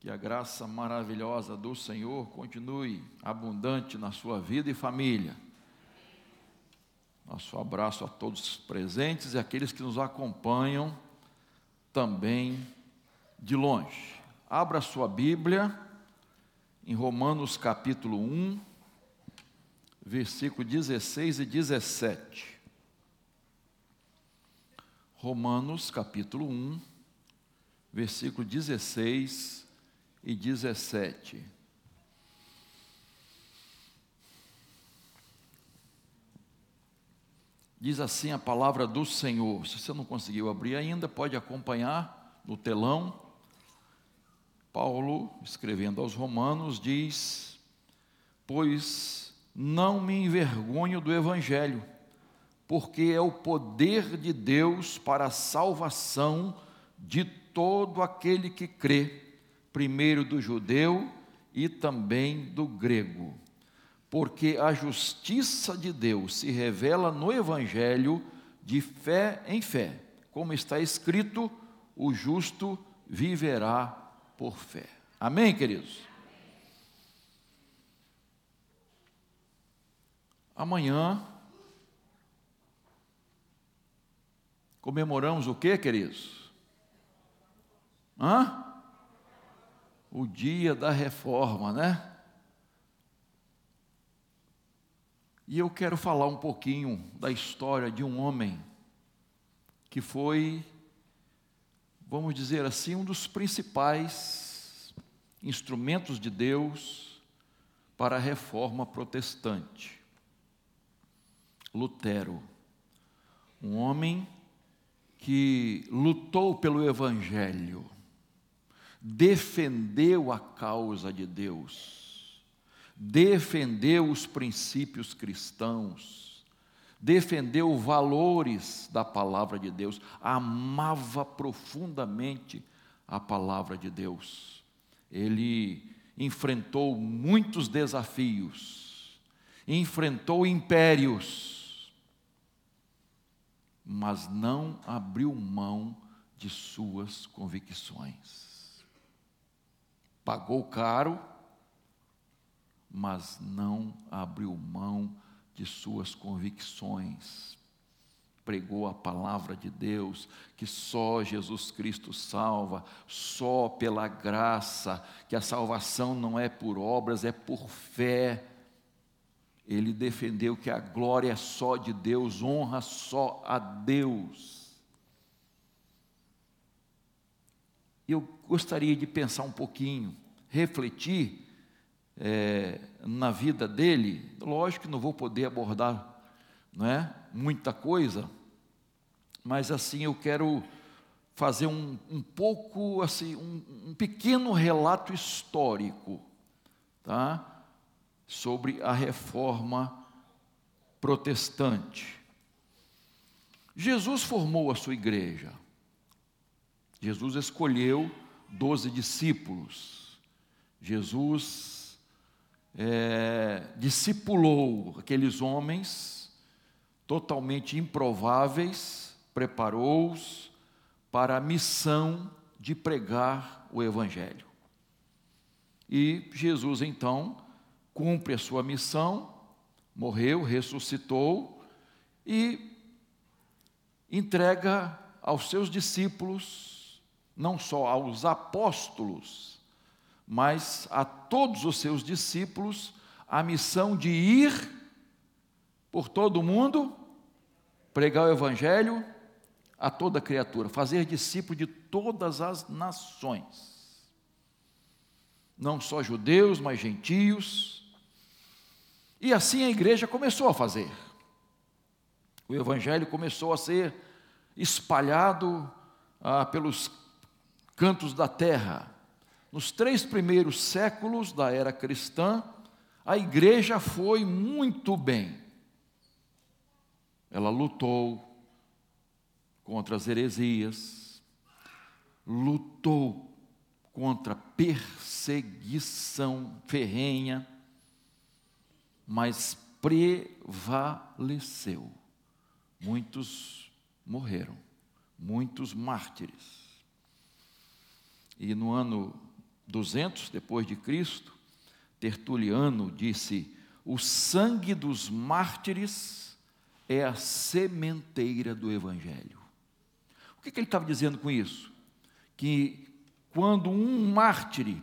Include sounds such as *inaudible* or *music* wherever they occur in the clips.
Que a graça maravilhosa do Senhor continue abundante na sua vida e família. Nosso abraço a todos os presentes e aqueles que nos acompanham também de longe. Abra sua Bíblia em Romanos capítulo 1, versículo 16 e 17. Romanos capítulo 1, versículo 16 e 17. Diz assim a palavra do Senhor. Se você não conseguiu abrir ainda, pode acompanhar no telão. Paulo, escrevendo aos Romanos, diz: Pois não me envergonho do Evangelho, porque é o poder de Deus para a salvação de todo aquele que crê primeiro do judeu e também do grego. Porque a justiça de Deus se revela no Evangelho de fé em fé, como está escrito: o justo viverá por fé. Amém, queridos? Amanhã comemoramos o que, queridos? Hã? O dia da reforma, né? E eu quero falar um pouquinho da história de um homem que foi, vamos dizer assim, um dos principais instrumentos de Deus para a reforma protestante. Lutero, um homem que lutou pelo Evangelho, defendeu a causa de Deus, defendeu os princípios cristãos, defendeu valores da palavra de Deus, amava profundamente a palavra de Deus. Ele enfrentou muitos desafios, enfrentou impérios, mas não abriu mão de suas convicções pagou caro, mas não abriu mão de suas convicções. Pregou a palavra de Deus, que só Jesus Cristo salva, só pela graça, que a salvação não é por obras, é por fé. Ele defendeu que a glória é só de Deus, honra só a Deus. Eu gostaria de pensar um pouquinho, refletir é, na vida dele. Lógico que não vou poder abordar não é, muita coisa, mas assim eu quero fazer um, um pouco, assim, um, um pequeno relato histórico, tá? Sobre a reforma protestante. Jesus formou a sua igreja. Jesus escolheu doze discípulos. Jesus é, discipulou aqueles homens totalmente improváveis, preparou-os para a missão de pregar o Evangelho. E Jesus então cumpre a sua missão, morreu, ressuscitou e entrega aos seus discípulos não só aos apóstolos, mas a todos os seus discípulos, a missão de ir por todo o mundo, pregar o Evangelho a toda criatura, fazer discípulo de todas as nações, não só judeus, mas gentios. E assim a igreja começou a fazer. O Evangelho começou a ser espalhado ah, pelos cantos da terra. Nos três primeiros séculos da era cristã, a igreja foi muito bem. Ela lutou contra as heresias, lutou contra perseguição ferrenha, mas prevaleceu. Muitos morreram, muitos mártires. E no ano 200 depois de Cristo, Tertuliano disse: "O sangue dos mártires é a sementeira do evangelho". O que, que ele estava dizendo com isso? Que quando um mártir,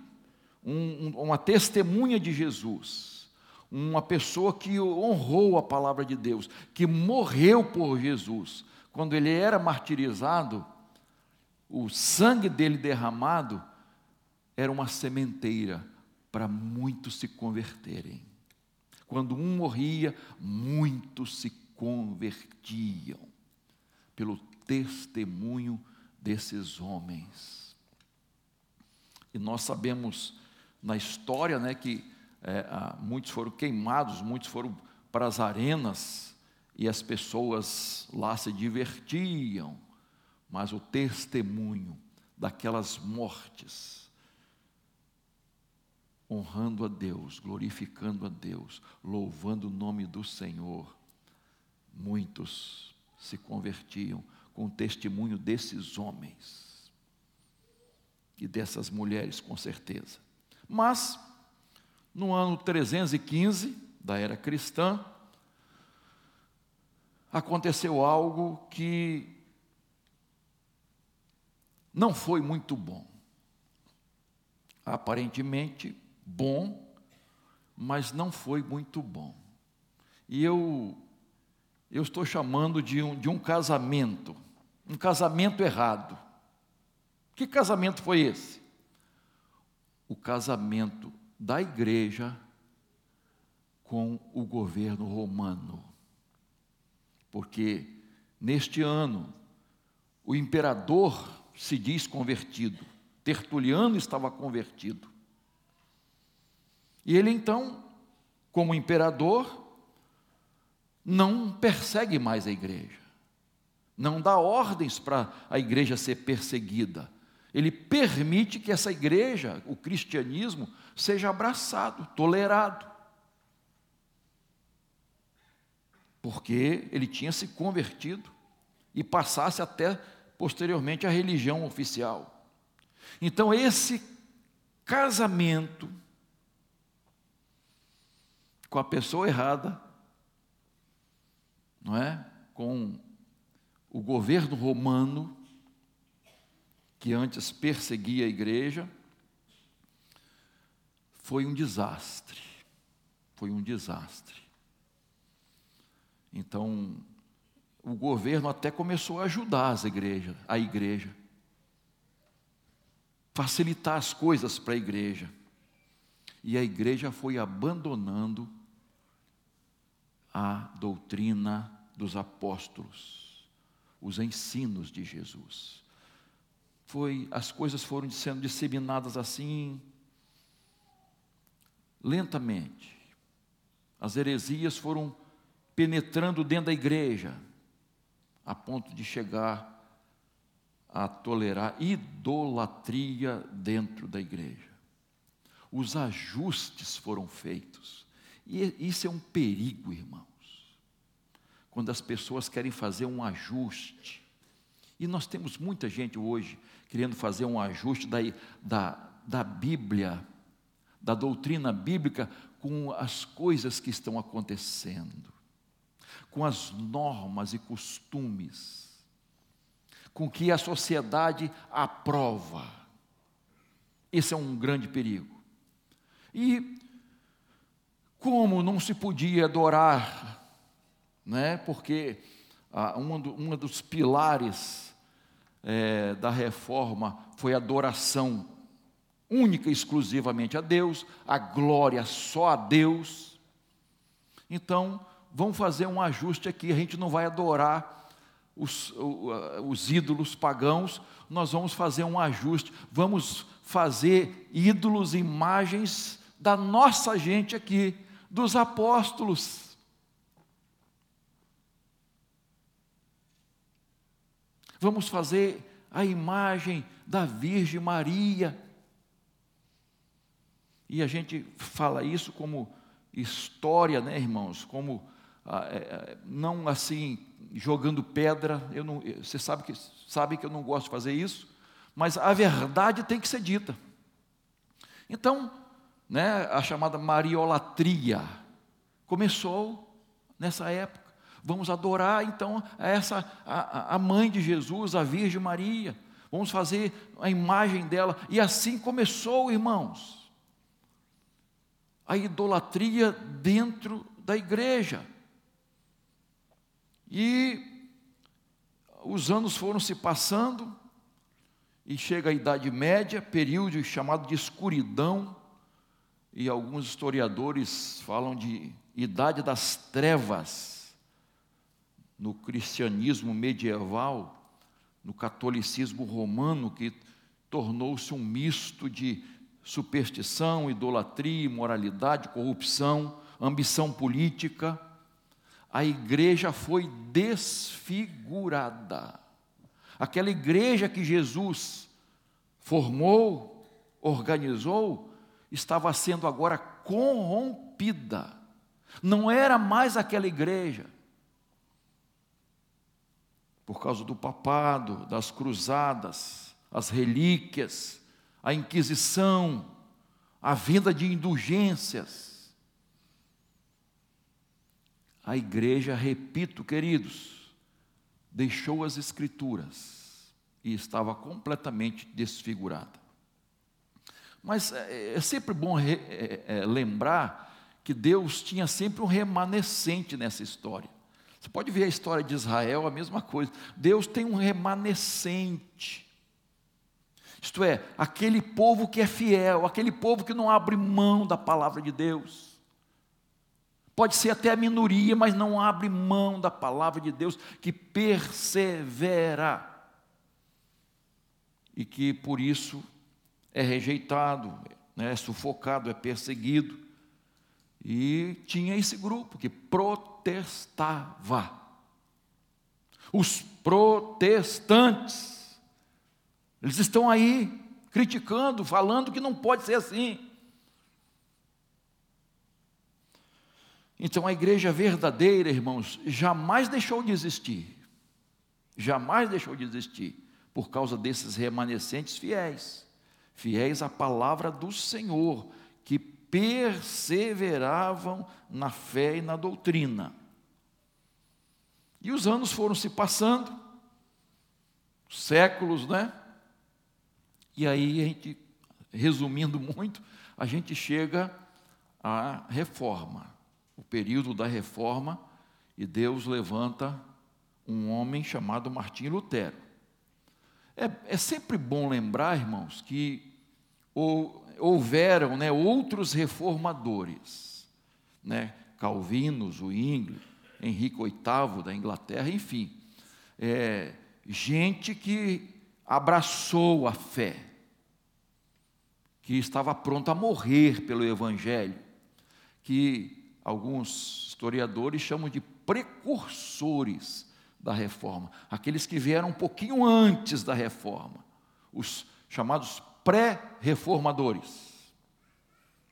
um, uma testemunha de Jesus, uma pessoa que honrou a palavra de Deus, que morreu por Jesus, quando ele era martirizado, o sangue dele derramado era uma sementeira para muitos se converterem. Quando um morria, muitos se convertiam pelo testemunho desses homens. E nós sabemos na história né, que é, muitos foram queimados, muitos foram para as arenas e as pessoas lá se divertiam mas o testemunho daquelas mortes, honrando a Deus, glorificando a Deus, louvando o nome do Senhor, muitos se convertiam com o testemunho desses homens e dessas mulheres, com certeza. Mas, no ano 315 da era cristã, aconteceu algo que não foi muito bom. Aparentemente bom, mas não foi muito bom. E eu, eu estou chamando de um, de um casamento, um casamento errado. Que casamento foi esse? O casamento da igreja com o governo romano. Porque neste ano, o imperador se diz convertido. Tertuliano estava convertido. E ele então, como imperador, não persegue mais a igreja, não dá ordens para a igreja ser perseguida. Ele permite que essa igreja, o cristianismo, seja abraçado, tolerado. Porque ele tinha se convertido e passasse até posteriormente a religião oficial. Então, esse casamento com a pessoa errada, não é? Com o governo romano, que antes perseguia a igreja, foi um desastre. Foi um desastre. Então, o governo até começou a ajudar as igrejas, a igreja, facilitar as coisas para a igreja. E a igreja foi abandonando a doutrina dos apóstolos, os ensinos de Jesus. Foi, as coisas foram sendo disseminadas assim, lentamente. As heresias foram penetrando dentro da igreja a ponto de chegar a tolerar idolatria dentro da igreja. Os ajustes foram feitos. E isso é um perigo, irmãos. Quando as pessoas querem fazer um ajuste. E nós temos muita gente hoje querendo fazer um ajuste da, da, da Bíblia, da doutrina bíblica, com as coisas que estão acontecendo com as normas e costumes, com que a sociedade aprova. Esse é um grande perigo. E como não se podia adorar, né? porque ah, um, do, um dos pilares é, da reforma foi a adoração única e exclusivamente a Deus, a glória só a Deus. Então, vamos fazer um ajuste aqui, a gente não vai adorar os, os ídolos pagãos, nós vamos fazer um ajuste, vamos fazer ídolos, imagens da nossa gente aqui, dos apóstolos. Vamos fazer a imagem da Virgem Maria. E a gente fala isso como história, né, irmãos? Como não assim jogando pedra. Eu não, você sabe que sabe que eu não gosto de fazer isso, mas a verdade tem que ser dita. Então, né, a chamada mariolatria começou nessa época. Vamos adorar então essa a, a mãe de Jesus, a Virgem Maria. Vamos fazer a imagem dela. E assim começou, irmãos, a idolatria dentro da igreja. E os anos foram se passando, e chega a Idade Média, período chamado de escuridão, e alguns historiadores falam de Idade das Trevas, no cristianismo medieval, no catolicismo romano, que tornou-se um misto de superstição, idolatria, imoralidade, corrupção, ambição política. A igreja foi desfigurada. Aquela igreja que Jesus formou, organizou, estava sendo agora corrompida. Não era mais aquela igreja por causa do papado, das cruzadas, as relíquias, a Inquisição, a venda de indulgências. A igreja, repito, queridos, deixou as Escrituras e estava completamente desfigurada. Mas é, é sempre bom re, é, é, lembrar que Deus tinha sempre um remanescente nessa história. Você pode ver a história de Israel, a mesma coisa. Deus tem um remanescente. Isto é, aquele povo que é fiel, aquele povo que não abre mão da palavra de Deus. Pode ser até a minoria, mas não abre mão da palavra de Deus, que persevera. E que por isso é rejeitado, né, é sufocado, é perseguido. E tinha esse grupo que protestava. Os protestantes, eles estão aí criticando, falando que não pode ser assim. Então a igreja verdadeira, irmãos, jamais deixou de existir. Jamais deixou de existir por causa desses remanescentes fiéis, fiéis à palavra do Senhor, que perseveravam na fé e na doutrina. E os anos foram se passando, séculos, né? E aí a gente, resumindo muito, a gente chega à reforma, o período da reforma, e Deus levanta um homem chamado Martim Lutero. É, é sempre bom lembrar, irmãos, que o, houveram né, outros reformadores, né, Calvinos, o Zwingli, Henrique VIII da Inglaterra, enfim, é, gente que abraçou a fé, que estava pronta a morrer pelo Evangelho, que alguns historiadores chamam de precursores da reforma, aqueles que vieram um pouquinho antes da reforma, os chamados pré-reformadores.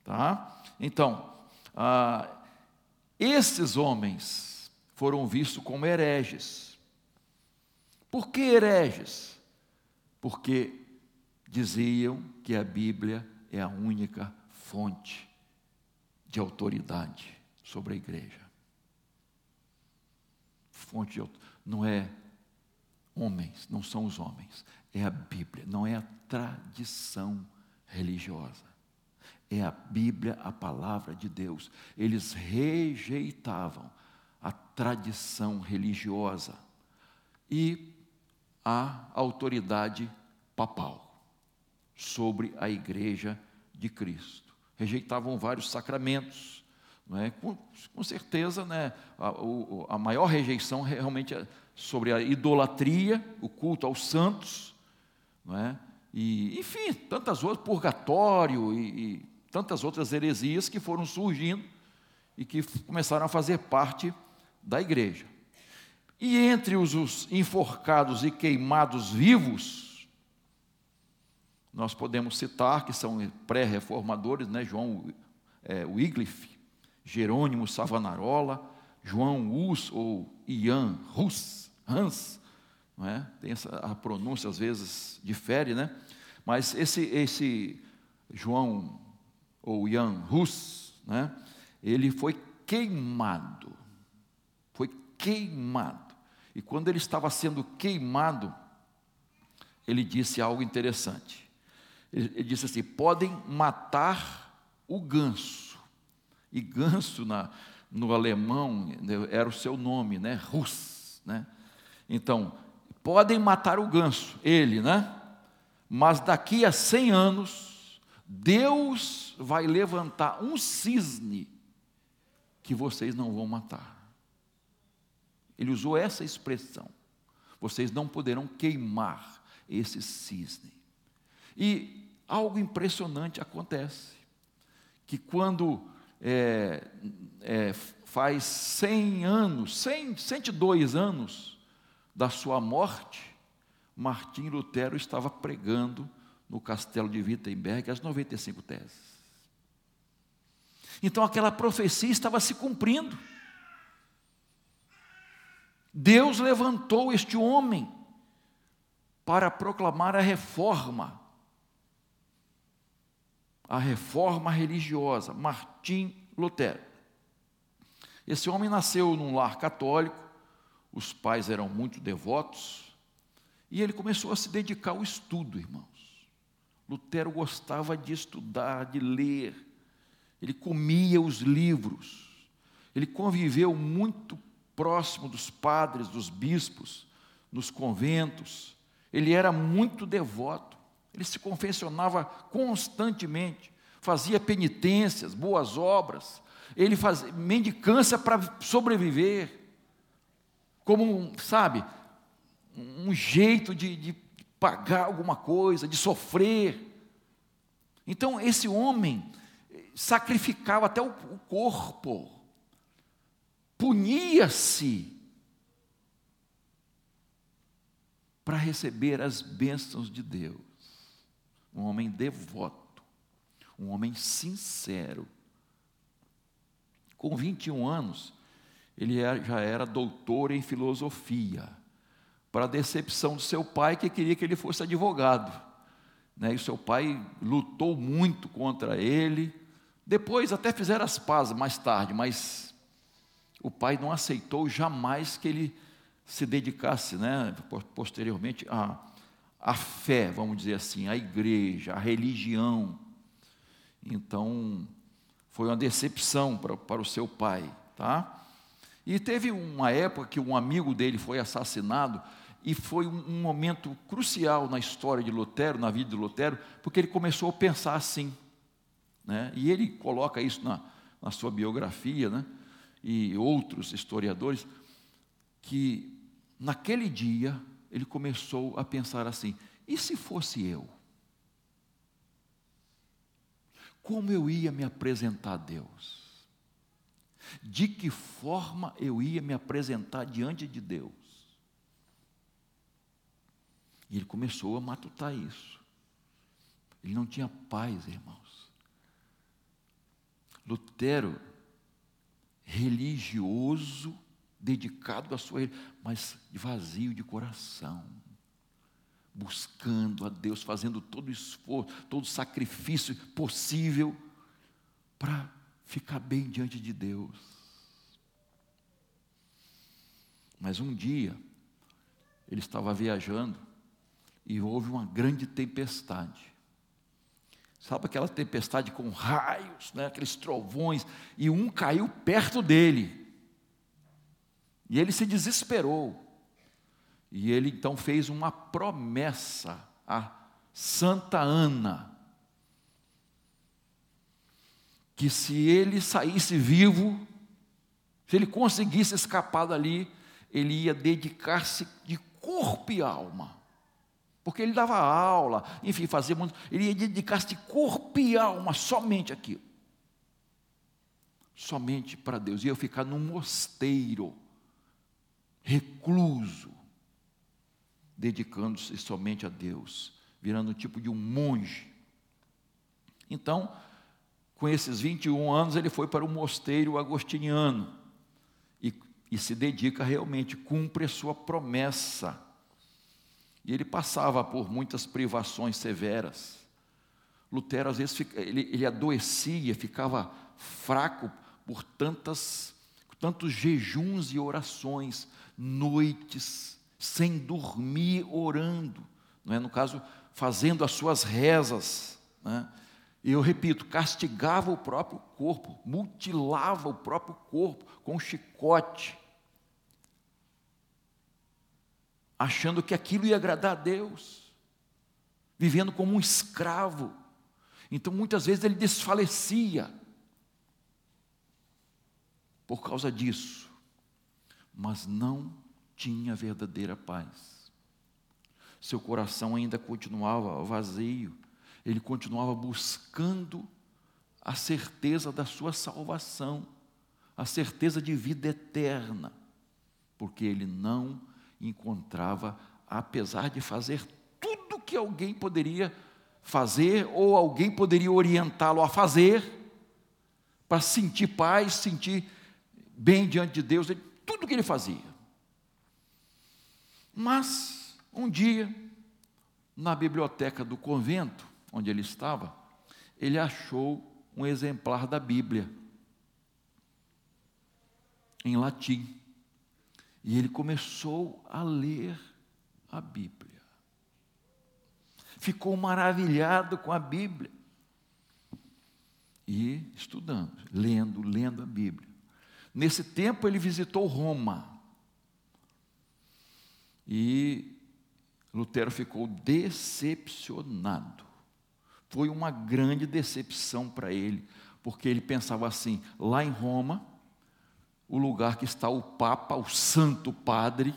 Tá? Então, ah, esses homens foram vistos como hereges. Por que hereges? Porque diziam que a Bíblia é a única fonte de autoridade sobre a igreja. Fonte de não é homens, não são os homens, é a Bíblia, não é a tradição religiosa. É a Bíblia, a palavra de Deus. Eles rejeitavam a tradição religiosa e a autoridade papal sobre a igreja de Cristo. Rejeitavam vários sacramentos. É? com, com certeza, né, a, a maior rejeição realmente é sobre a idolatria, o culto aos santos, é? E, enfim, tantas outras, purgatório e, e tantas outras heresias que foram surgindo e que começaram a fazer parte da igreja. E entre os, os enforcados e queimados vivos, nós podemos citar que são pré-reformadores, né? João é, Wycliffe, Jerônimo Savanarola, João Hus ou Ian Hus, Hans, não é? Tem essa, a pronúncia às vezes difere, né? Mas esse, esse João ou Jan Hus, né? ele foi queimado. Foi queimado. E quando ele estava sendo queimado, ele disse algo interessante. Ele, ele disse assim: podem matar o ganso. E ganso na, no alemão era o seu nome, né? Rus, né? Então, podem matar o ganso, ele, né? Mas daqui a 100 anos, Deus vai levantar um cisne que vocês não vão matar. Ele usou essa expressão. Vocês não poderão queimar esse cisne. E algo impressionante acontece, que quando é, é, faz 100 anos, 100, 102 anos da sua morte, Martim Lutero estava pregando no castelo de Wittenberg as 95 teses. Então aquela profecia estava se cumprindo. Deus levantou este homem para proclamar a reforma, a reforma religiosa, Martim Lutero. Esse homem nasceu num lar católico, os pais eram muito devotos, e ele começou a se dedicar ao estudo, irmãos. Lutero gostava de estudar, de ler, ele comia os livros, ele conviveu muito próximo dos padres, dos bispos, nos conventos, ele era muito devoto, ele se confessionava constantemente, fazia penitências, boas obras, ele fazia mendicância para sobreviver, como, sabe, um jeito de, de pagar alguma coisa, de sofrer. Então, esse homem sacrificava até o, o corpo, punia-se para receber as bênçãos de Deus. Um homem devoto, um homem sincero. Com 21 anos, ele já era doutor em filosofia, para a decepção do seu pai, que queria que ele fosse advogado. Né? E o seu pai lutou muito contra ele. Depois até fizeram as pazes mais tarde, mas o pai não aceitou jamais que ele se dedicasse, né, posteriormente, à, à fé, vamos dizer assim, à igreja, à religião. Então, foi uma decepção para, para o seu pai, tá? E teve uma época que um amigo dele foi assassinado, e foi um, um momento crucial na história de Lutero, na vida de Lutero, porque ele começou a pensar assim, né? E ele coloca isso na, na sua biografia, né? E outros historiadores, que naquele dia, ele começou a pensar assim: e se fosse eu? Como eu ia me apresentar a Deus? De que forma eu ia me apresentar diante de Deus? E ele começou a matutar isso. Ele não tinha paz, irmãos. Lutero, religioso, dedicado à sua, mas vazio de coração, buscando a Deus, fazendo todo o esforço, todo o sacrifício possível para ficar bem diante de Deus. Mas um dia, ele estava viajando e houve uma grande tempestade. Sabe aquela tempestade com raios, né, aqueles trovões, e um caiu perto dele. E ele se desesperou. E ele então fez uma promessa a Santa Ana, que se ele saísse vivo, se ele conseguisse escapar dali, ele ia dedicar-se de corpo e alma. Porque ele dava aula, enfim, fazia muito. Ele ia dedicar-se de corpo e alma somente aquilo. Somente para Deus. Ia ficar num mosteiro recluso, dedicando-se somente a Deus, virando um tipo de um monge. Então, com esses 21 anos, ele foi para o mosteiro agostiniano e, e se dedica realmente, cumpre a sua promessa. E ele passava por muitas privações severas. Lutero às vezes ele, ele adoecia, ficava fraco por tantas, tantos jejuns e orações, noites, sem dormir, orando, não é? no caso, fazendo as suas rezas. Né? Eu repito, castigava o próprio corpo, mutilava o próprio corpo com um chicote, achando que aquilo ia agradar a Deus, vivendo como um escravo. Então muitas vezes ele desfalecia por causa disso, mas não tinha verdadeira paz. Seu coração ainda continuava vazio, ele continuava buscando a certeza da sua salvação, a certeza de vida eterna, porque ele não encontrava, apesar de fazer tudo que alguém poderia fazer ou alguém poderia orientá-lo a fazer, para sentir paz, sentir bem diante de Deus, tudo que ele fazia. Mas, um dia, na biblioteca do convento, onde ele estava, ele achou um exemplar da Bíblia, em latim. E ele começou a ler a Bíblia ficou maravilhado com a Bíblia. E estudando, lendo, lendo a Bíblia. Nesse tempo ele visitou Roma. E Lutero ficou decepcionado. Foi uma grande decepção para ele, porque ele pensava assim: lá em Roma, o lugar que está o Papa, o Santo Padre,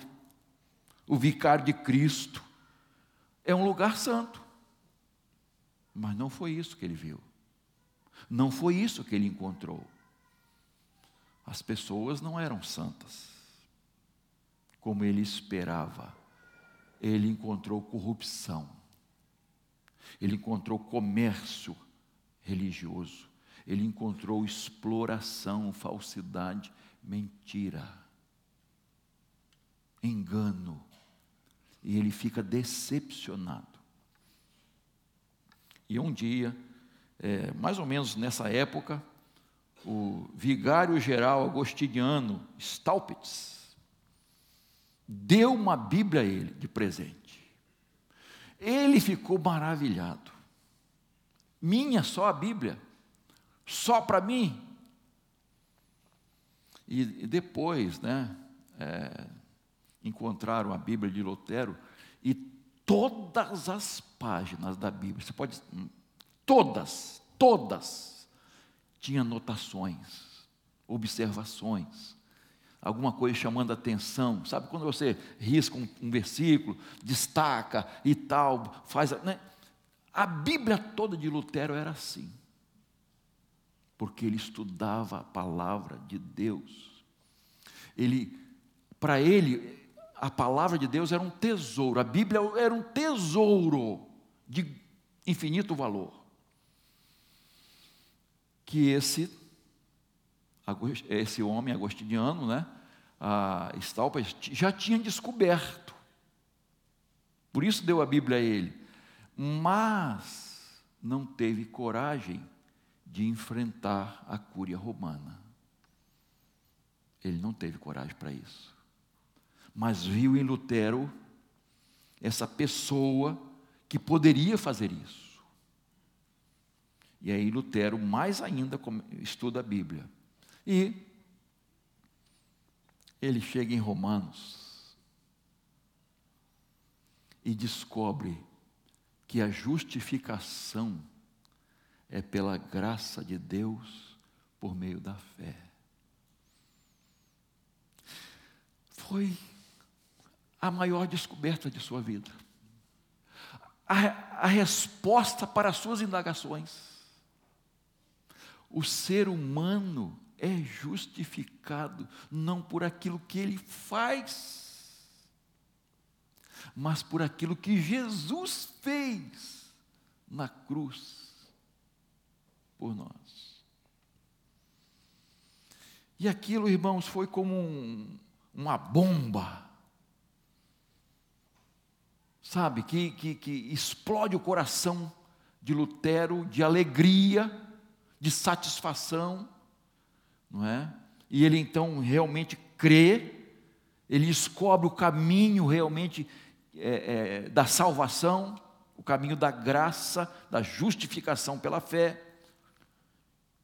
o Vicário de Cristo, é um lugar santo. Mas não foi isso que ele viu. Não foi isso que ele encontrou. As pessoas não eram santas, como ele esperava. Ele encontrou corrupção, ele encontrou comércio religioso, ele encontrou exploração, falsidade, mentira, engano e ele fica decepcionado. E um dia, é, mais ou menos nessa época, o vigário-geral agostiniano Staupitz deu uma Bíblia a ele de presente. Ele ficou maravilhado. Minha só a Bíblia, só para mim. E, e depois, né, é, encontraram a Bíblia de Lutero e todas as páginas da Bíblia, você pode, todas, todas, tinha anotações, observações, alguma coisa chamando atenção, sabe quando você risca um, um versículo, destaca e tal, faz, né? A Bíblia toda de Lutero era assim, porque ele estudava a palavra de Deus. Ele, para ele, a palavra de Deus era um tesouro, a Bíblia era um tesouro de infinito valor. Que esse, esse homem agostiniano, né, a Stalpa, já tinha descoberto. Por isso deu a Bíblia a ele. Mas não teve coragem de enfrentar a cúria romana. Ele não teve coragem para isso mas viu em Lutero essa pessoa que poderia fazer isso. E aí Lutero mais ainda estuda a Bíblia. E ele chega em Romanos e descobre que a justificação é pela graça de Deus por meio da fé. Foi a maior descoberta de sua vida, a, a resposta para as suas indagações. O ser humano é justificado não por aquilo que ele faz, mas por aquilo que Jesus fez na cruz por nós. E aquilo, irmãos, foi como um, uma bomba sabe, que, que, que explode o coração de Lutero de alegria, de satisfação, não é? E ele então realmente crê, ele descobre o caminho realmente é, é, da salvação, o caminho da graça, da justificação pela fé,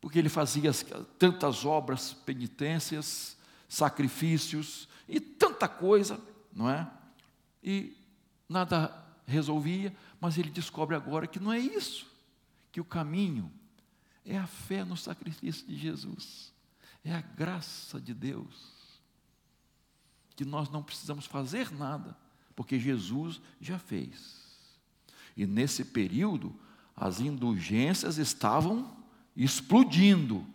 porque ele fazia tantas obras, penitências, sacrifícios e tanta coisa, não é? E nada resolvia, mas ele descobre agora que não é isso, que o caminho é a fé no sacrifício de Jesus, é a graça de Deus, que nós não precisamos fazer nada, porque Jesus já fez. E nesse período, as indulgências estavam explodindo,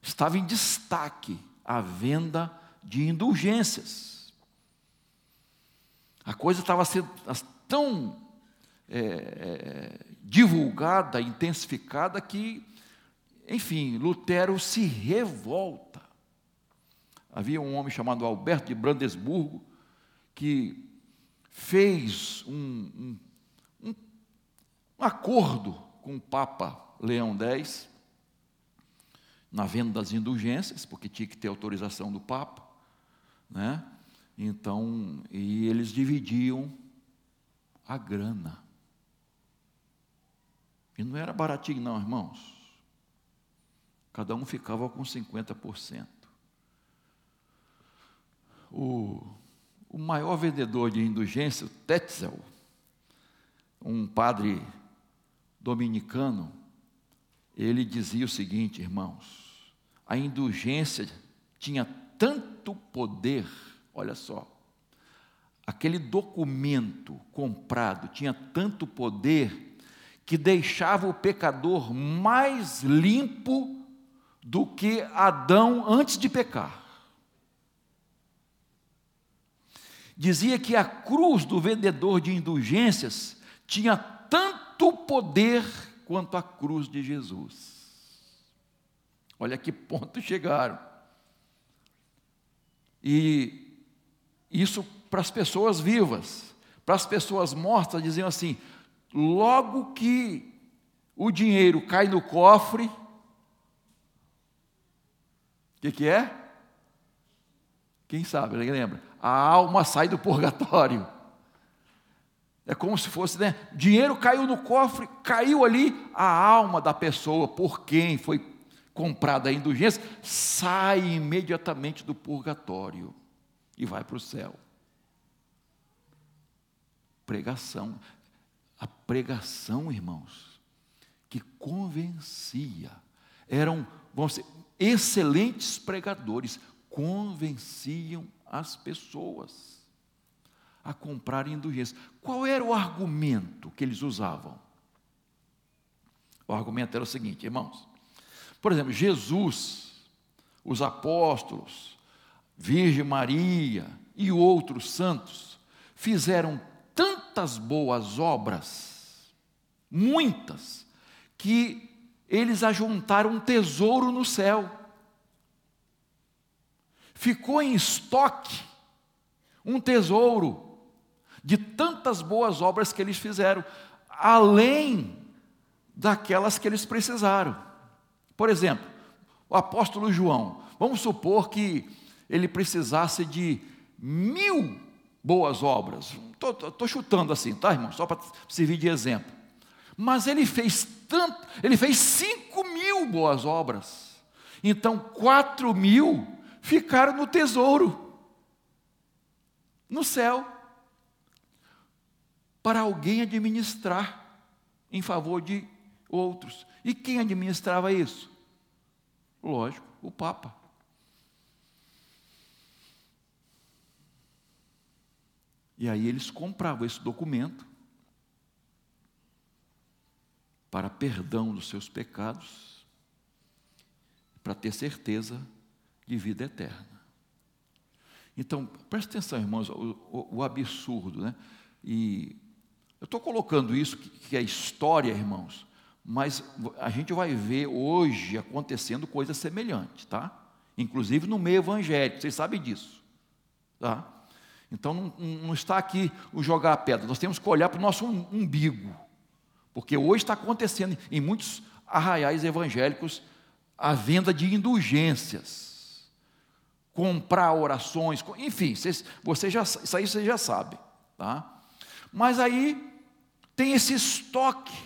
estava em destaque a venda de indulgências. A coisa estava sendo tão é, é, divulgada, intensificada, que, enfim, Lutero se revolta. Havia um homem chamado Alberto de Brandesburgo que fez um, um, um, acordo com o Papa Leão X na venda das indulgências, porque tinha que ter autorização do Papa, né? Então, e eles dividiam a grana. E não era baratinho, não, irmãos. Cada um ficava com 50%. O, o maior vendedor de indulgência, o Tetzel, um padre dominicano, ele dizia o seguinte, irmãos: a indulgência tinha tanto poder, olha só, aquele documento comprado tinha tanto poder que deixava o pecador mais limpo do que Adão antes de pecar. Dizia que a cruz do vendedor de indulgências tinha tanto poder quanto a cruz de Jesus. Olha que ponto chegaram. E isso para as pessoas vivas. Para as pessoas mortas, diziam assim: logo que o dinheiro cai no cofre, o que, que é? Quem sabe, lembra? A alma sai do purgatório. É como se fosse, né? Dinheiro caiu no cofre, caiu ali, a alma da pessoa por quem foi comprada a indulgência sai imediatamente do purgatório e vai para o céu pregação. A pregação, irmãos, que convencia. Eram, vamos excelentes pregadores, convenciam as pessoas a comprarem indulgência. Qual era o argumento que eles usavam? O argumento era o seguinte, irmãos. Por exemplo, Jesus, os apóstolos, Virgem Maria e outros santos fizeram tantas boas obras, muitas, que eles ajuntaram um tesouro no céu. Ficou em estoque um tesouro de tantas boas obras que eles fizeram, além daquelas que eles precisaram. Por exemplo, o apóstolo João, vamos supor que ele precisasse de mil boas obras. Estou chutando assim, tá, irmão? Só para servir de exemplo. Mas ele fez tanto, ele fez cinco mil boas obras. Então, quatro mil ficaram no tesouro, no céu, para alguém administrar em favor de outros. E quem administrava isso? Lógico, o Papa. E aí eles compravam esse documento para perdão dos seus pecados, para ter certeza de vida eterna. Então, preste atenção, irmãos, o, o, o absurdo, né? E eu estou colocando isso, que, que é história, irmãos, mas a gente vai ver hoje acontecendo coisas semelhantes, tá? Inclusive no meio evangélico, vocês sabem disso, tá? Então não, não está aqui o jogar a pedra, nós temos que olhar para o nosso umbigo. Porque hoje está acontecendo em muitos arraiais evangélicos a venda de indulgências, comprar orações, enfim, você já, isso aí você já sabe. Tá? Mas aí tem esse estoque,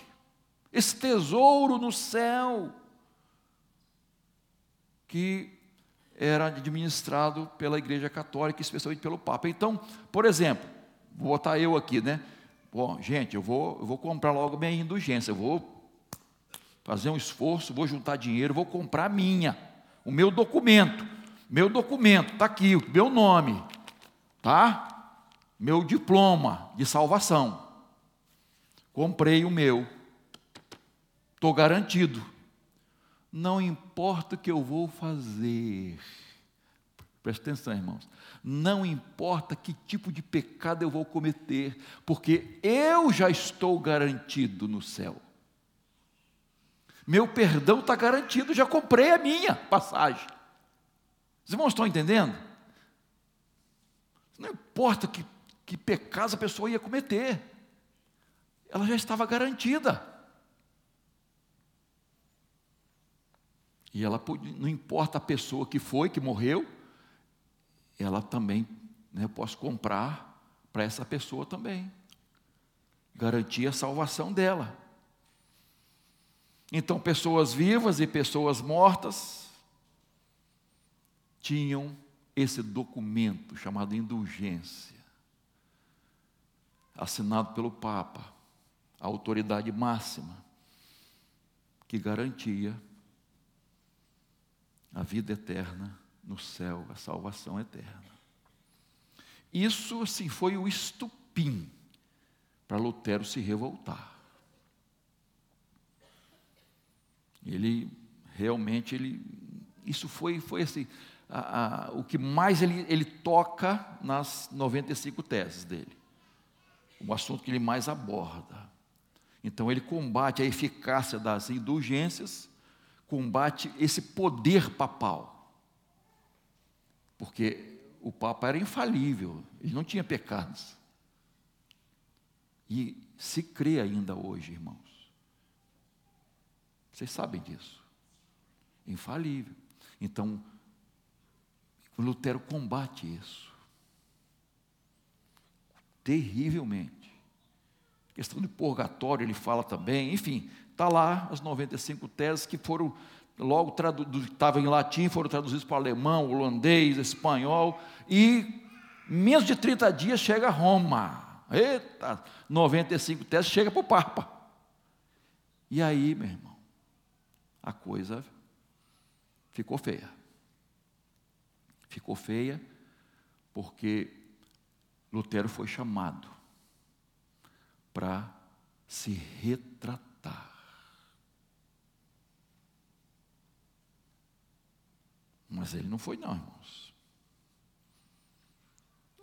esse tesouro no céu, que era administrado pela Igreja Católica, especialmente pelo Papa. Então, por exemplo, vou botar eu aqui, né? Bom, gente, eu vou, eu vou comprar logo minha indulgência, eu vou fazer um esforço, vou juntar dinheiro, vou comprar minha, o meu documento, meu documento, está aqui, o meu nome, tá? Meu diploma de salvação. Comprei o meu, estou garantido. Não importa o que eu vou fazer. Preste atenção, irmãos. Não importa que tipo de pecado eu vou cometer, porque eu já estou garantido no céu. Meu perdão está garantido, já comprei a minha passagem. Os irmãos estão entendendo? Não importa que, que pecados a pessoa ia cometer, ela já estava garantida. E ela não importa a pessoa que foi, que morreu, ela também, né, eu posso comprar para essa pessoa também. Garantir a salvação dela. Então, pessoas vivas e pessoas mortas tinham esse documento chamado indulgência, assinado pelo Papa, a autoridade máxima, que garantia a vida eterna no céu, a salvação eterna. Isso, assim, foi o estupim para Lutero se revoltar. Ele realmente, ele, isso foi, foi assim, a, a, o que mais ele, ele toca nas 95 teses dele. O assunto que ele mais aborda. Então ele combate a eficácia das indulgências combate esse poder papal. Porque o Papa era infalível, ele não tinha pecados. E se crê ainda hoje, irmãos. Vocês sabem disso. Infalível. Então, Lutero combate isso. Terrivelmente. A questão de purgatório ele fala também, enfim, Está lá as 95 teses que foram logo estavam em latim, foram traduzidas para alemão, holandês, espanhol, e menos de 30 dias chega a Roma. Eita, 95 teses chega para o Papa. E aí, meu irmão, a coisa ficou feia. Ficou feia porque Lutero foi chamado para se retratar. Mas ele não foi, não, irmãos.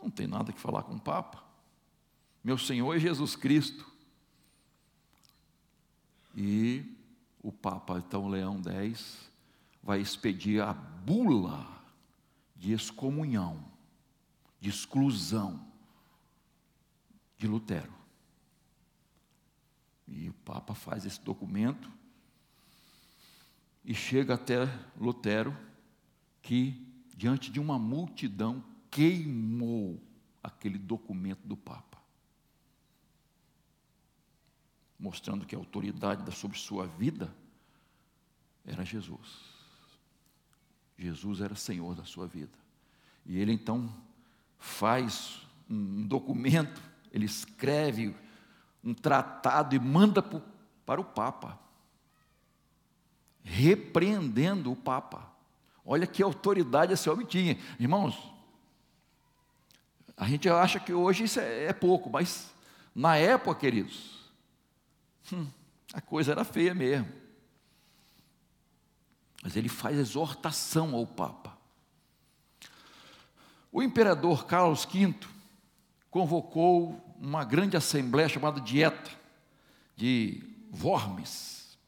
Não tem nada que falar com o Papa. Meu Senhor é Jesus Cristo. E o Papa, então, Leão X, vai expedir a bula de excomunhão, de exclusão de Lutero. E o Papa faz esse documento e chega até Lutero que, diante de uma multidão, queimou aquele documento do Papa, mostrando que a autoridade sobre sua vida era Jesus. Jesus era Senhor da sua vida. E ele então faz um documento, ele escreve um tratado e manda para o Papa, repreendendo o Papa. Olha que autoridade esse homem tinha. Irmãos, a gente acha que hoje isso é, é pouco, mas na época, queridos, hum, a coisa era feia mesmo. Mas ele faz exortação ao Papa. O imperador Carlos V convocou uma grande assembleia chamada Dieta de Worms.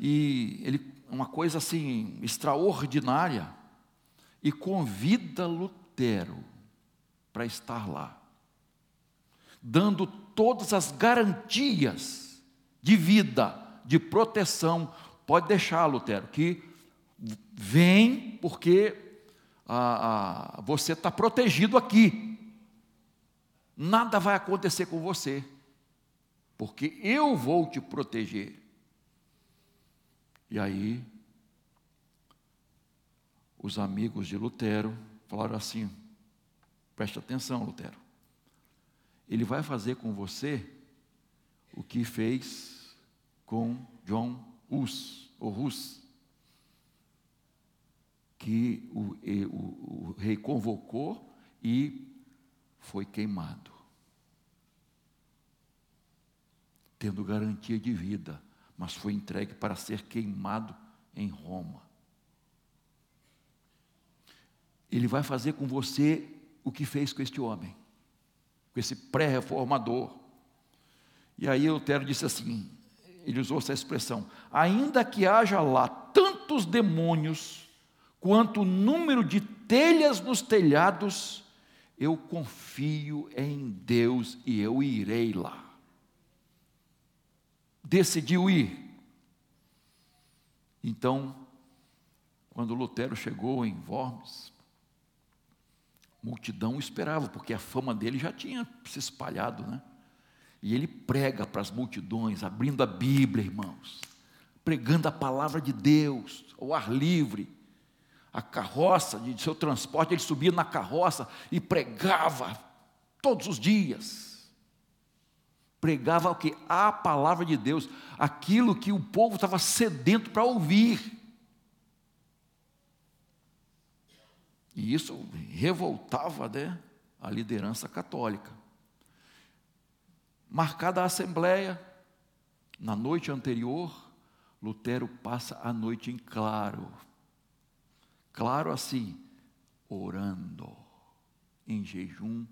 E ele uma coisa assim extraordinária e convida Lutero para estar lá, dando todas as garantias de vida, de proteção. Pode deixar, Lutero, que vem porque ah, ah, você está protegido aqui. Nada vai acontecer com você, porque eu vou te proteger. E aí, os amigos de Lutero falaram assim: preste atenção, Lutero. Ele vai fazer com você o que fez com John Hus, ou Hus, que o, o, o rei convocou e foi queimado, tendo garantia de vida, mas foi entregue para ser queimado em Roma. Ele vai fazer com você o que fez com este homem, com esse pré-reformador. E aí Lutero disse assim: ele usou essa expressão, ainda que haja lá tantos demônios, quanto o número de telhas nos telhados, eu confio em Deus e eu irei lá. Decidiu ir. Então, quando Lutero chegou em Worms, multidão esperava, porque a fama dele já tinha se espalhado, né? E ele prega para as multidões, abrindo a Bíblia, irmãos, pregando a palavra de Deus, ao ar livre. A carroça de seu transporte, ele subia na carroça e pregava todos os dias. Pregava o que? A palavra de Deus, aquilo que o povo estava sedento para ouvir. E isso revoltava né, a liderança católica. Marcada a assembleia, na noite anterior, Lutero passa a noite em claro. Claro assim, orando, em jejum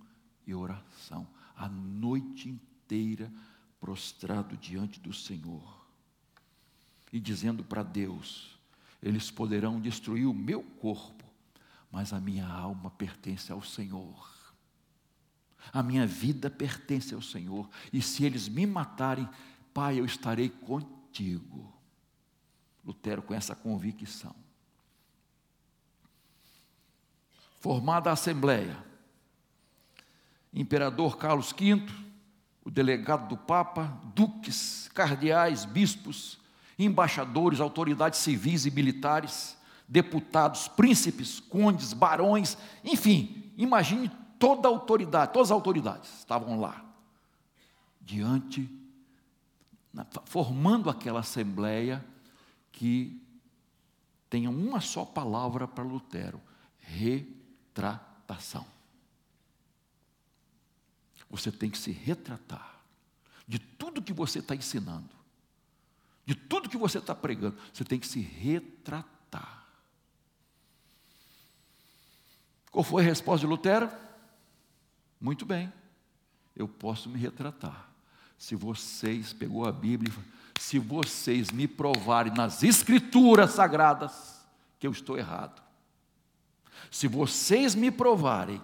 e oração, a noite inteira prostrado diante do Senhor e dizendo para Deus: eles poderão destruir o meu corpo, mas a minha alma pertence ao Senhor. A minha vida pertence ao Senhor, e se eles me matarem, Pai, eu estarei contigo. Lutero com essa convicção. Formada a Assembleia, Imperador Carlos V, o delegado do Papa, duques, cardeais, bispos, embaixadores, autoridades civis e militares, deputados, príncipes, condes, barões, enfim, imagine toda a autoridade, todas as autoridades estavam lá, diante, formando aquela assembleia que tenha uma só palavra para Lutero: retratação. Você tem que se retratar de tudo que você está ensinando, de tudo que você está pregando, você tem que se retratar. Qual foi a resposta de Lutero? Muito bem, eu posso me retratar. Se vocês, pegou a Bíblia, se vocês me provarem nas Escrituras sagradas que eu estou errado, se vocês me provarem,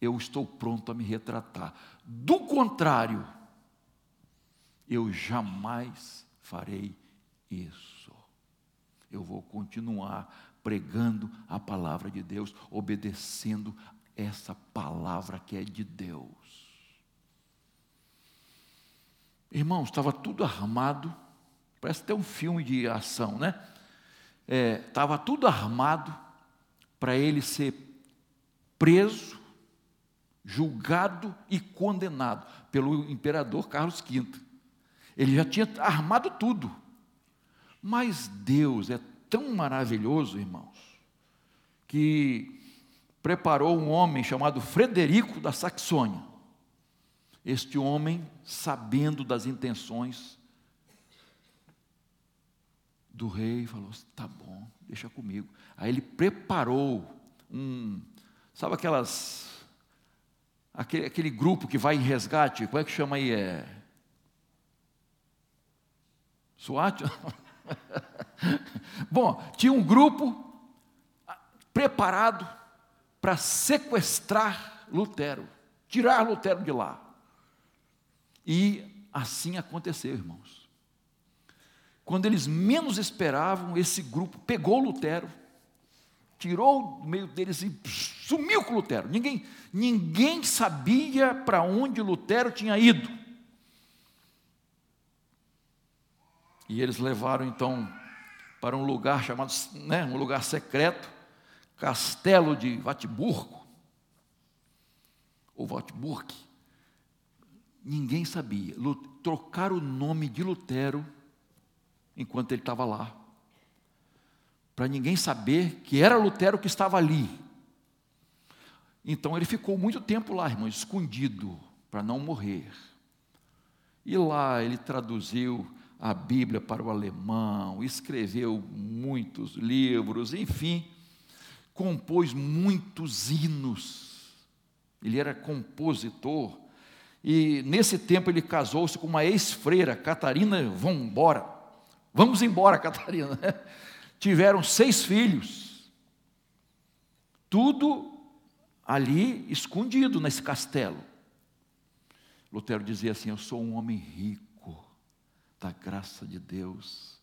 eu estou pronto a me retratar. Do contrário, eu jamais farei isso. Eu vou continuar pregando a palavra de Deus, obedecendo essa palavra que é de Deus. Irmãos, estava tudo armado, parece até um filme de ação, né? Estava é, tudo armado para ele ser preso, julgado e condenado pelo imperador Carlos V. Ele já tinha armado tudo. Mas Deus é tão maravilhoso, irmãos, que preparou um homem chamado Frederico da Saxônia. Este homem, sabendo das intenções do rei, falou: tá bom, deixa comigo. Aí ele preparou um, sabe aquelas, aquele, aquele grupo que vai em resgate, como é que chama aí? É, SWAT? *laughs* Bom, tinha um grupo preparado para sequestrar Lutero, tirar Lutero de lá. E assim aconteceu, irmãos. Quando eles menos esperavam, esse grupo pegou Lutero, tirou do meio deles e sumiu com Lutero. Ninguém, ninguém sabia para onde Lutero tinha ido. E eles levaram então para um lugar chamado, né, um lugar secreto, Castelo de Watburgo, ou Watburg. Ninguém sabia. Trocaram o nome de Lutero enquanto ele estava lá. Para ninguém saber que era Lutero que estava ali. Então ele ficou muito tempo lá, irmão, escondido, para não morrer. E lá ele traduziu a Bíblia para o alemão, escreveu muitos livros, enfim, compôs muitos hinos. Ele era compositor. E nesse tempo ele casou-se com uma ex-freira, Catarina Vamos embora. Vamos *laughs* embora, Catarina. Tiveram seis filhos. Tudo ali escondido nesse castelo. Lutero dizia assim: Eu sou um homem rico da graça de Deus,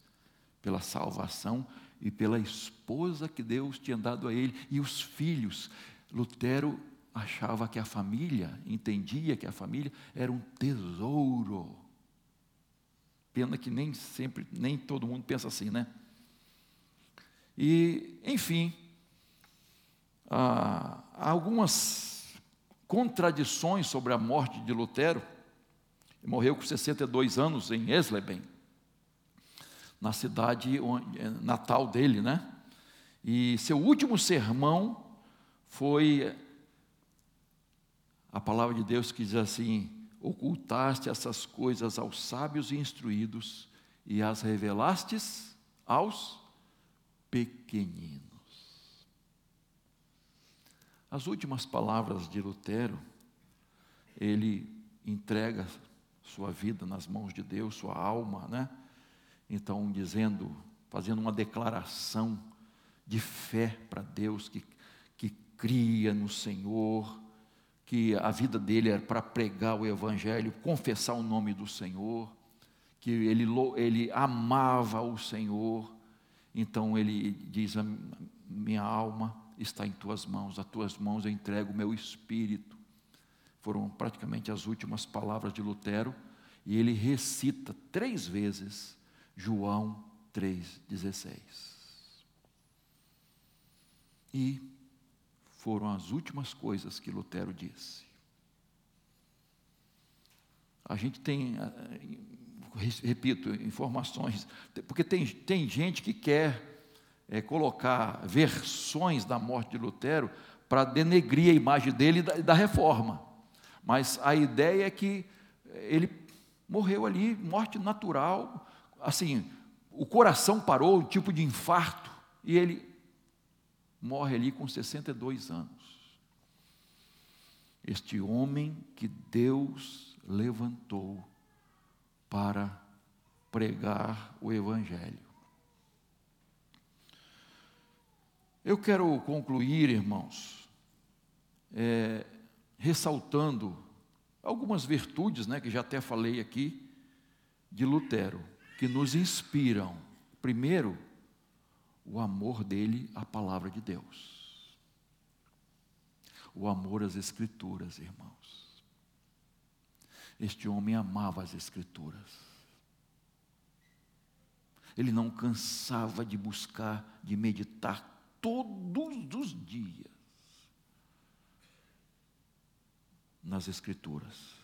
pela salvação e pela esposa que Deus tinha dado a ele e os filhos. Lutero achava que a família, entendia que a família era um tesouro. Pena que nem sempre, nem todo mundo pensa assim, né? E, enfim, há algumas contradições sobre a morte de Lutero morreu com 62 anos em Esleben, na cidade eh, natal dele, né? E seu último sermão foi a palavra de Deus que diz assim: ocultaste essas coisas aos sábios e instruídos e as revelastes aos pequeninos. As últimas palavras de Lutero, ele entrega sua vida nas mãos de Deus, sua alma, né? Então, dizendo, fazendo uma declaração de fé para Deus, que, que cria no Senhor, que a vida dele era para pregar o Evangelho, confessar o nome do Senhor, que ele, ele amava o Senhor. Então ele diz: Minha alma está em tuas mãos, a tuas mãos eu entrego o meu espírito foram praticamente as últimas palavras de Lutero, e ele recita três vezes João 3,16. E foram as últimas coisas que Lutero disse. A gente tem, eh, repito, informações, porque tem, tem gente que quer é, colocar versões da morte de Lutero para denegrir a imagem dele da, da reforma. Mas a ideia é que ele morreu ali, morte natural, assim, o coração parou, um tipo de infarto, e ele morre ali com 62 anos. Este homem que Deus levantou para pregar o Evangelho. Eu quero concluir, irmãos, é, ressaltando algumas virtudes, né, que já até falei aqui, de Lutero, que nos inspiram. Primeiro, o amor dele à palavra de Deus. O amor às Escrituras, irmãos. Este homem amava as Escrituras. Ele não cansava de buscar, de meditar todos os dias nas Escrituras.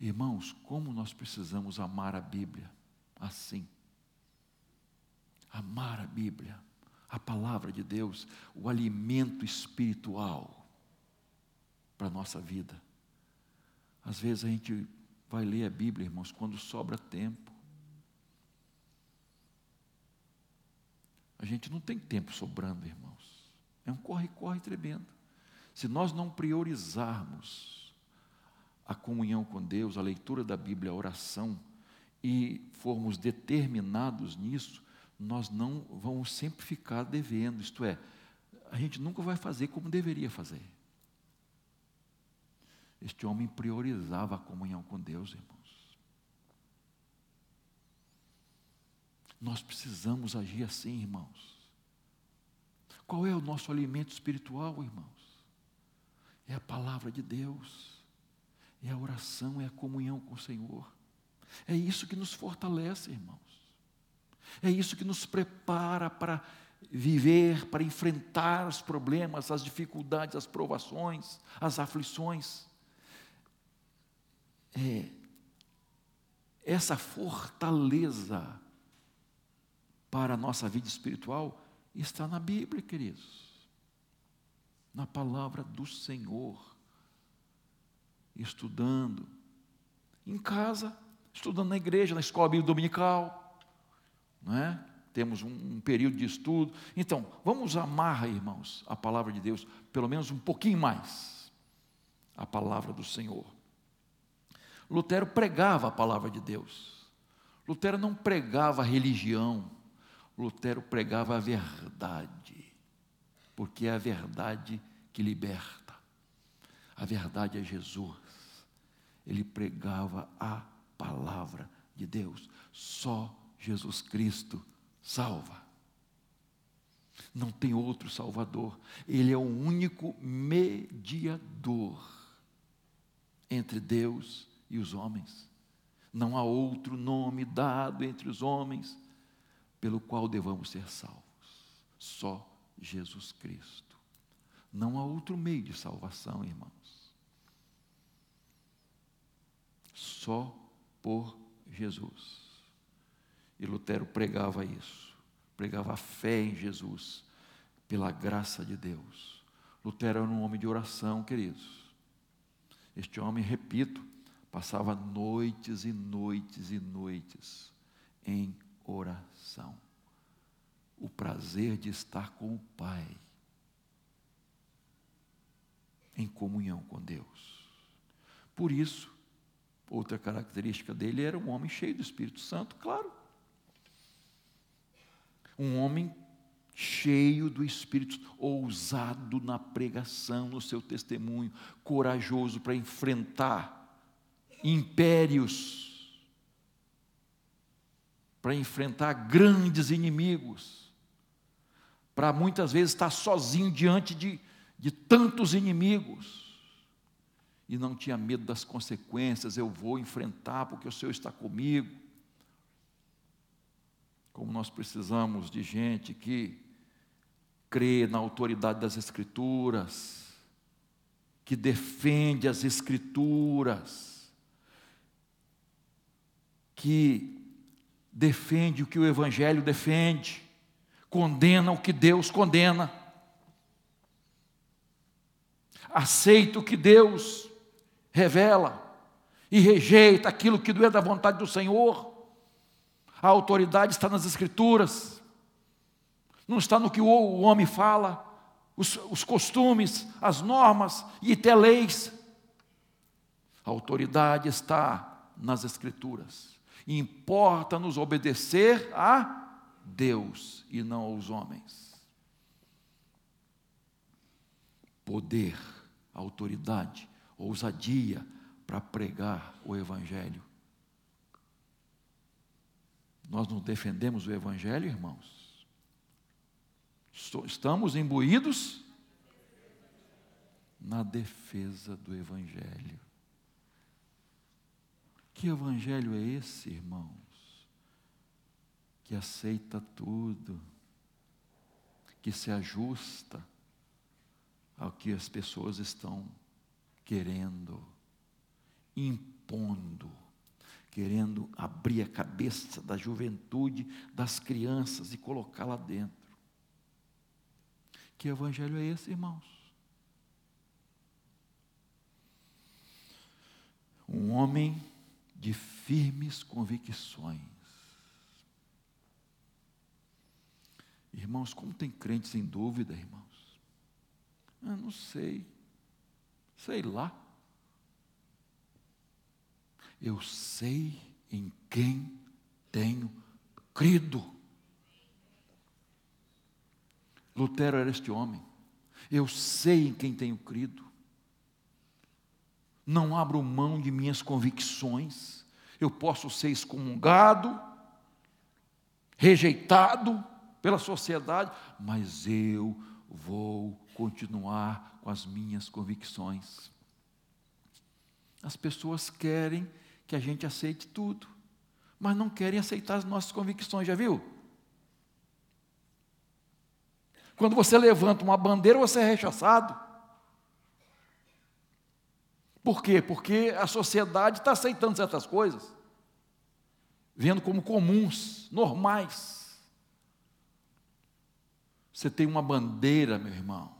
Irmãos, como nós precisamos amar a Bíblia assim. Amar a Bíblia, a palavra de Deus, o alimento espiritual para a nossa vida. Às vezes a gente vai ler a Bíblia, irmãos, quando sobra tempo. A gente não tem tempo sobrando, irmãos. É um corre-corre tremendo. Se nós não priorizarmos a comunhão com Deus, a leitura da Bíblia, a oração, e formos determinados nisso, nós não vamos sempre ficar devendo, isto é, a gente nunca vai fazer como deveria fazer. Este homem priorizava a comunhão com Deus, irmãos. Nós precisamos agir assim, irmãos. Qual é o nosso alimento espiritual, irmãos? É a palavra de Deus, é a oração, é a comunhão com o Senhor. É isso que nos fortalece, irmãos. É isso que nos prepara para viver, para enfrentar os problemas, as dificuldades, as provações, as aflições. É, essa fortaleza para a nossa vida espiritual está na Bíblia, queridos, na palavra do Senhor, estudando, em casa, estudando na igreja, na escola bíblica dominical, não é? temos um, um, período de estudo. Então, vamos amar, irmãos, a palavra de Deus, pelo menos um pouquinho mais, a palavra do Senhor. Lutero pregava a palavra de Deus. Lutero não pregava religião, Lutero pregava a verdade, porque é a verdade que liberta. A verdade é Jesus. Ele pregava a palavra de Deus. Só Jesus Cristo salva. Não tem outro Salvador. Ele é o único mediador entre Deus e os homens. Não há outro nome dado entre os homens pelo qual devamos ser salvos. Só Jesus Cristo. Não há outro meio de salvação, irmãos. Só por Jesus. E Lutero pregava isso, pregava a fé em Jesus, pela graça de Deus. Lutero era um homem de oração, queridos. Este homem, repito, passava noites e noites e noites em oração. O prazer de estar com o Pai, em comunhão com Deus. Por isso, outra característica dele era um homem cheio do Espírito Santo, claro. Um homem cheio do Espírito, ousado na pregação, no seu testemunho, corajoso para enfrentar impérios para enfrentar grandes inimigos, para muitas vezes estar sozinho diante de, de tantos inimigos, e não tinha medo das consequências, eu vou enfrentar porque o Senhor está comigo. Como nós precisamos de gente que crê na autoridade das Escrituras, que defende as Escrituras, que defende o que o Evangelho defende, condena o que Deus condena, aceita o que Deus revela e rejeita aquilo que não é da vontade do Senhor. A autoridade está nas Escrituras, não está no que o homem fala, os, os costumes, as normas e até leis. A autoridade está nas Escrituras. Importa-nos obedecer a Deus e não aos homens. Poder, autoridade, ousadia para pregar o Evangelho. Nós não defendemos o Evangelho, irmãos? Estamos imbuídos na defesa do Evangelho. Que evangelho é esse, irmãos? Que aceita tudo, que se ajusta ao que as pessoas estão querendo, impondo, querendo abrir a cabeça da juventude, das crianças e colocar lá dentro. Que evangelho é esse, irmãos? Um homem de firmes convicções. Irmãos, como tem crentes em dúvida, irmãos? Eu não sei. Sei lá. Eu sei em quem tenho crido. Lutero era este homem. Eu sei em quem tenho crido. Não abro mão de minhas convicções. Eu posso ser excomungado, rejeitado pela sociedade, mas eu vou continuar com as minhas convicções. As pessoas querem que a gente aceite tudo, mas não querem aceitar as nossas convicções, já viu? Quando você levanta uma bandeira, você é rechaçado. Por quê? Porque a sociedade está aceitando certas coisas, vendo como comuns, normais. Você tem uma bandeira, meu irmão.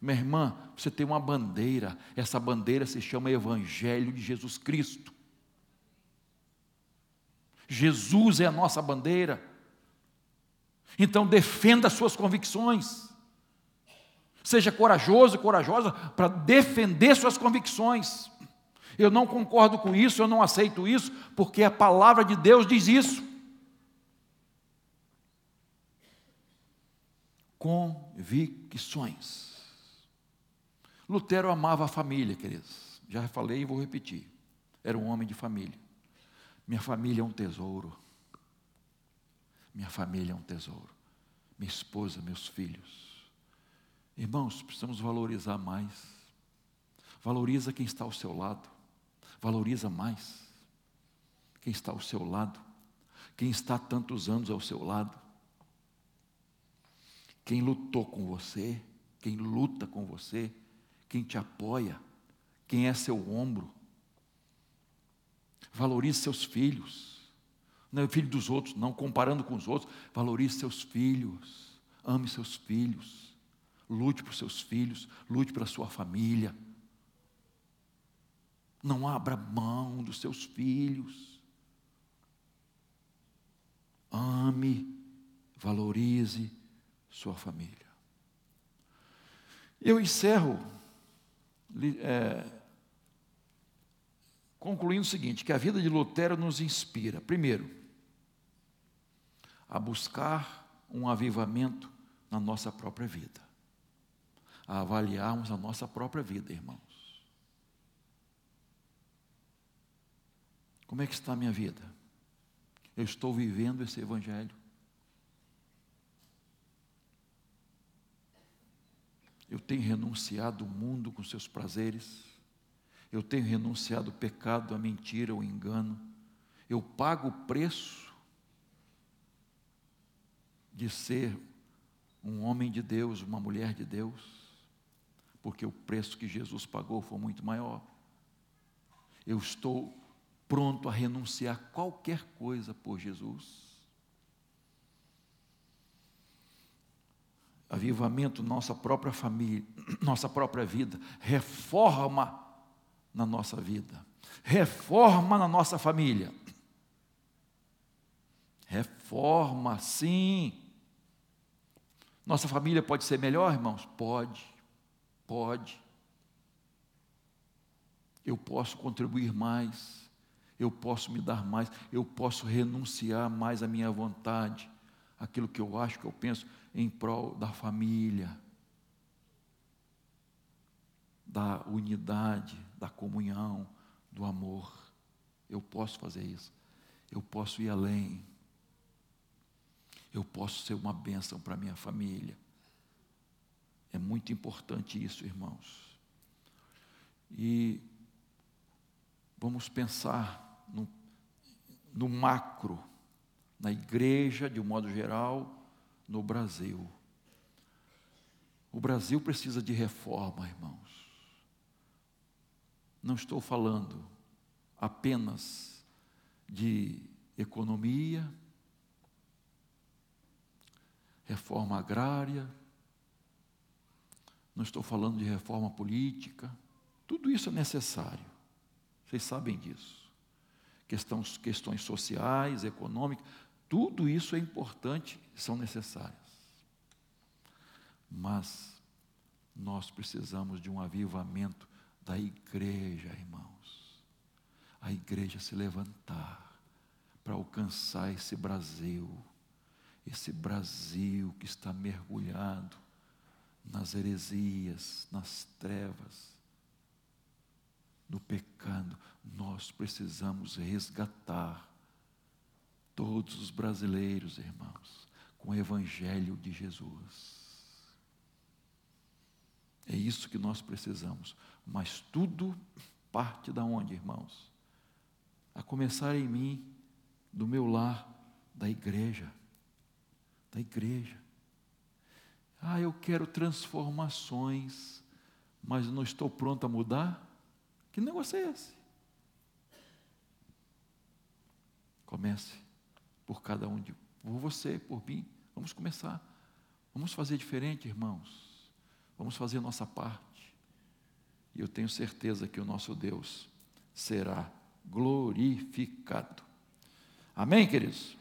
Minha irmã, você tem uma bandeira. Essa bandeira se chama Evangelho de Jesus Cristo. Jesus é a nossa bandeira. Então defenda as suas convicções. Seja corajoso corajosa para defender suas convicções. Eu não concordo com isso, eu não aceito isso, porque a palavra de Deus diz isso. Convicções. Lutero amava a família, queridos. Já falei e vou repetir. Era um homem de família. Minha família é um tesouro. Minha família é um tesouro. Minha esposa, meus filhos. Irmãos, precisamos valorizar mais. Valoriza quem está ao seu lado. Valoriza mais quem está ao seu lado. Quem está tantos anos ao seu lado. Quem lutou com você. Quem luta com você. Quem te apoia. Quem é seu ombro. Valorize seus filhos não é filho dos outros, não comparando com os outros. Valorize seus filhos, ame seus filhos, lute por seus filhos, lute pela sua família. Não abra mão dos seus filhos. Ame, valorize sua família. Eu encerro é, concluindo o seguinte: que a vida de Lutero nos inspira, primeiro, a buscar um avivamento na nossa própria vida, a avaliarmos a nossa própria vida, irmãos. Como é que está a minha vida? Eu estou vivendo esse Evangelho? Eu tenho renunciado o mundo com seus prazeres? Eu tenho renunciado o pecado, a mentira, o engano? Eu pago o preço de ser um homem de Deus, uma mulher de Deus, porque o preço que Jesus pagou foi muito maior. Eu estou pronto a renunciar qualquer coisa por Jesus. Avivamento, nossa própria família, *clears throat* nossa própria vida, reforma na nossa vida, reforma na nossa família. Reforma, sim. Nossa família pode ser melhor, irmãos? Pode, pode. Eu posso contribuir mais, eu posso me dar mais, eu posso renunciar mais à minha vontade, aquilo que eu acho, que eu penso, em prol da família, da unidade, da comunhão, do amor. Eu posso fazer isso, eu posso ir além eu posso ser uma bênção para minha família. É muito importante isso, irmãos. E vamos pensar no, no macro, na igreja de um modo geral, no Brasil. O Brasil precisa de reforma, irmãos. Não estou falando apenas de economia, reforma agrária, não estou falando de reforma política, tudo isso é necessário, vocês sabem disso. Questões, questões sociais, econômicas, tudo isso é importante são necessárias. Mas nós precisamos de um avivamento da igreja, irmãos. A igreja se levantar para alcançar esse Brasil esse Brasil que está mergulhado nas heresias, nas trevas. no pecado. Nós precisamos resgatar todos os brasileiros, irmãos, com o Evangelho de Jesus. É isso que nós precisamos. Mas tudo parte da onde, irmãos? A começar em mim, do meu lar, da igreja. Da igreja. Ah, eu quero transformações, mas não estou pronto a mudar? Que negócio é esse? Comece por cada um de por você, por mim. Vamos começar. Vamos fazer diferente, irmãos. Vamos fazer nossa parte. E eu tenho certeza que o nosso Deus será glorificado. Amém, queridos?